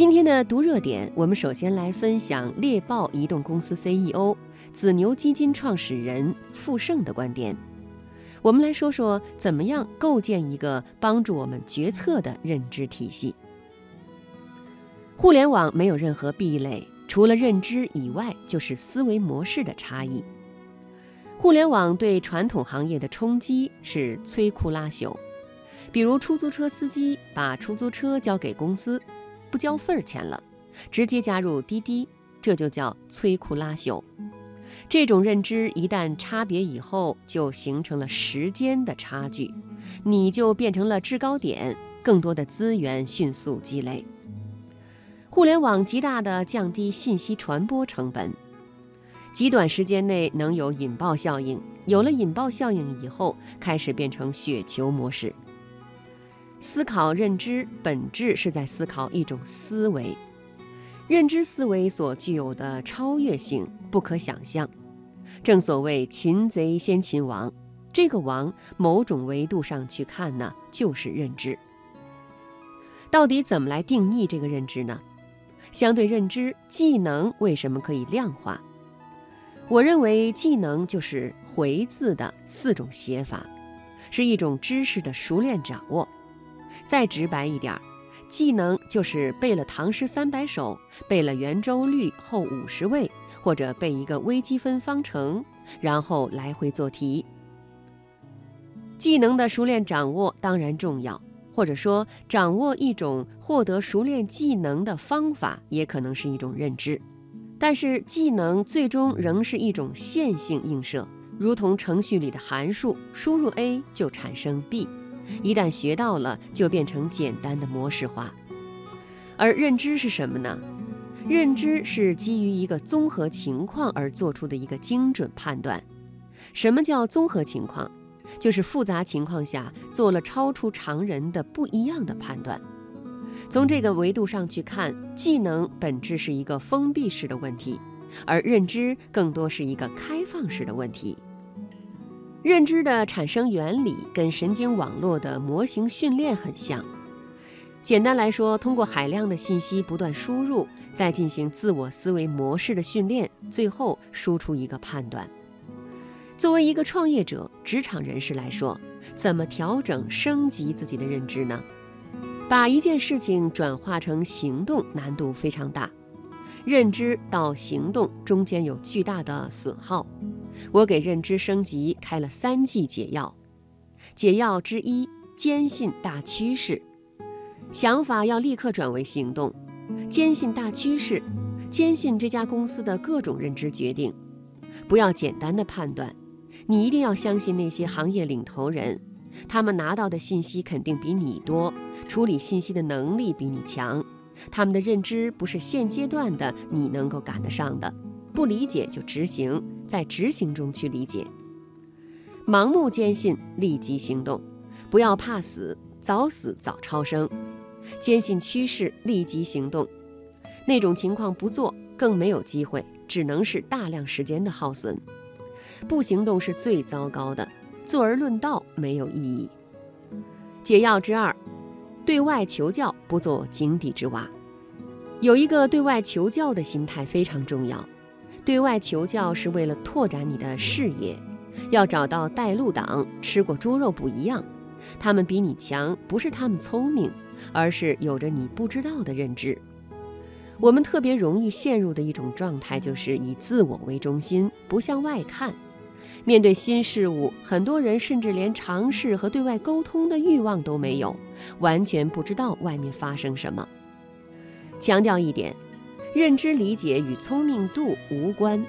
今天的读热点，我们首先来分享猎豹移动公司 CEO、紫牛基金创始人傅盛的观点。我们来说说怎么样构建一个帮助我们决策的认知体系。互联网没有任何壁垒，除了认知以外，就是思维模式的差异。互联网对传统行业的冲击是摧枯拉朽，比如出租车司机把出租车交给公司，不交份儿钱了，直接加入滴滴，这就叫摧枯拉朽。这种认知一旦差别以后，就形成了时间的差距，你就变成了制高点，更多的资源迅速积累。互联网极大地降低信息传播成本，极短时间内能有引爆效应。有了引爆效应以后，开始变成雪球模式。思考认知本质是在思考一种思维，认知思维所具有的超越性不可想象。正所谓擒贼先擒王，这个王某种维度上去看呢，就是认知。到底怎么来定义这个认知呢？相对认知技能为什么可以量化？我认为技能就是“回”字的四种写法，是一种知识的熟练掌握。再直白一点儿，技能就是背了唐诗三百首，背了圆周率后五十位，或者背一个微积分方程，然后来回做题。技能的熟练掌握当然重要。或者说，掌握一种获得熟练技能的方法，也可能是一种认知。但是，技能最终仍是一种线性映射，如同程序里的函数，输入 a 就产生 b，一旦学到了，就变成简单的模式化。而认知是什么呢？认知是基于一个综合情况而做出的一个精准判断。什么叫综合情况？就是复杂情况下做了超出常人的不一样的判断。从这个维度上去看，技能本质是一个封闭式的问题，而认知更多是一个开放式的问题。认知的产生原理跟神经网络的模型训练很像。简单来说，通过海量的信息不断输入，再进行自我思维模式的训练，最后输出一个判断。作为一个创业者、职场人士来说，怎么调整、升级自己的认知呢？把一件事情转化成行动难度非常大，认知到行动中间有巨大的损耗。我给认知升级开了三剂解药，解药之一：坚信大趋势，想法要立刻转为行动；坚信大趋势，坚信这家公司的各种认知决定，不要简单的判断。你一定要相信那些行业领头人，他们拿到的信息肯定比你多，处理信息的能力比你强，他们的认知不是现阶段的你能够赶得上的。不理解就执行，在执行中去理解。盲目坚信，立即行动，不要怕死，早死早超生。坚信趋势，立即行动。那种情况不做，更没有机会，只能是大量时间的耗损。不行动是最糟糕的，坐而论道没有意义。解药之二，对外求教不做井底之蛙。有一个对外求教的心态非常重要。对外求教是为了拓展你的视野，要找到带路党，吃过猪肉不一样。他们比你强，不是他们聪明，而是有着你不知道的认知。我们特别容易陷入的一种状态，就是以自我为中心，不向外看。面对新事物，很多人甚至连尝试和对外沟通的欲望都没有，完全不知道外面发生什么。强调一点，认知理解与聪明度无关，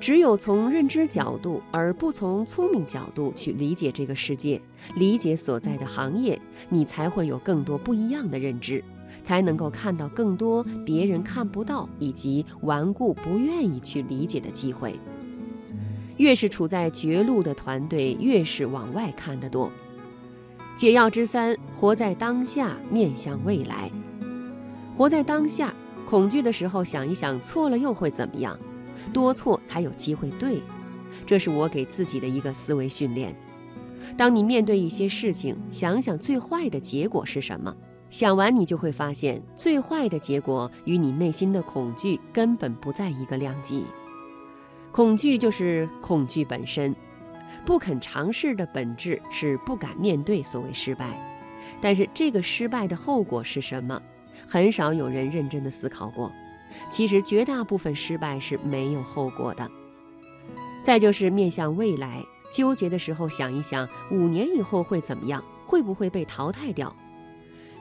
只有从认知角度而不从聪明角度去理解这个世界，理解所在的行业，你才会有更多不一样的认知，才能够看到更多别人看不到以及顽固不愿意去理解的机会。越是处在绝路的团队，越是往外看得多。解药之三：活在当下，面向未来。活在当下，恐惧的时候想一想，错了又会怎么样？多错才有机会对。这是我给自己的一个思维训练。当你面对一些事情，想想最坏的结果是什么，想完你就会发现，最坏的结果与你内心的恐惧根本不在一个量级。恐惧就是恐惧本身，不肯尝试的本质是不敢面对所谓失败。但是这个失败的后果是什么？很少有人认真的思考过。其实绝大部分失败是没有后果的。再就是面向未来，纠结的时候想一想，五年以后会怎么样？会不会被淘汰掉？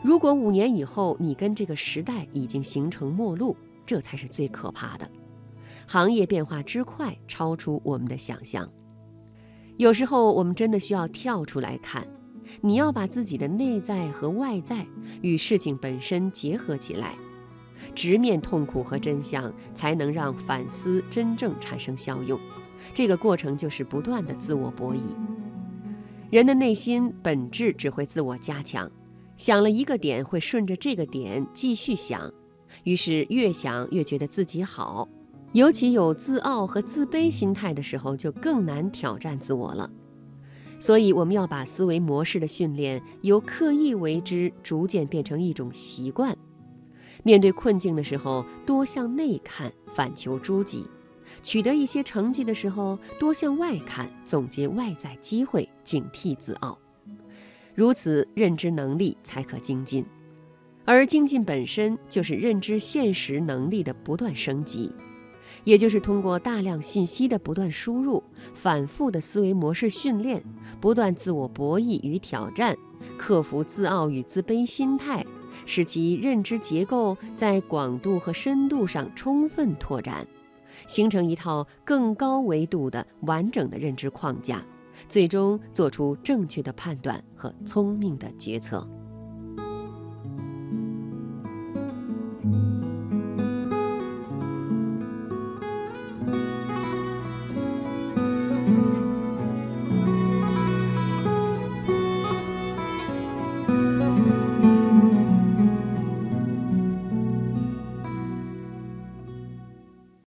如果五年以后你跟这个时代已经形成陌路，这才是最可怕的。行业变化之快，超出我们的想象。有时候我们真的需要跳出来看，你要把自己的内在和外在与事情本身结合起来，直面痛苦和真相，才能让反思真正产生效用。这个过程就是不断的自我博弈。人的内心本质只会自我加强，想了一个点，会顺着这个点继续想，于是越想越觉得自己好。尤其有自傲和自卑心态的时候，就更难挑战自我了。所以，我们要把思维模式的训练由刻意为之，逐渐变成一种习惯。面对困境的时候，多向内看，反求诸己；取得一些成绩的时候，多向外看，总结外在机会，警惕自傲。如此，认知能力才可精进。而精进本身就是认知现实能力的不断升级。也就是通过大量信息的不断输入、反复的思维模式训练、不断自我博弈与挑战，克服自傲与自卑心态，使其认知结构在广度和深度上充分拓展，形成一套更高维度的完整的认知框架，最终做出正确的判断和聪明的决策。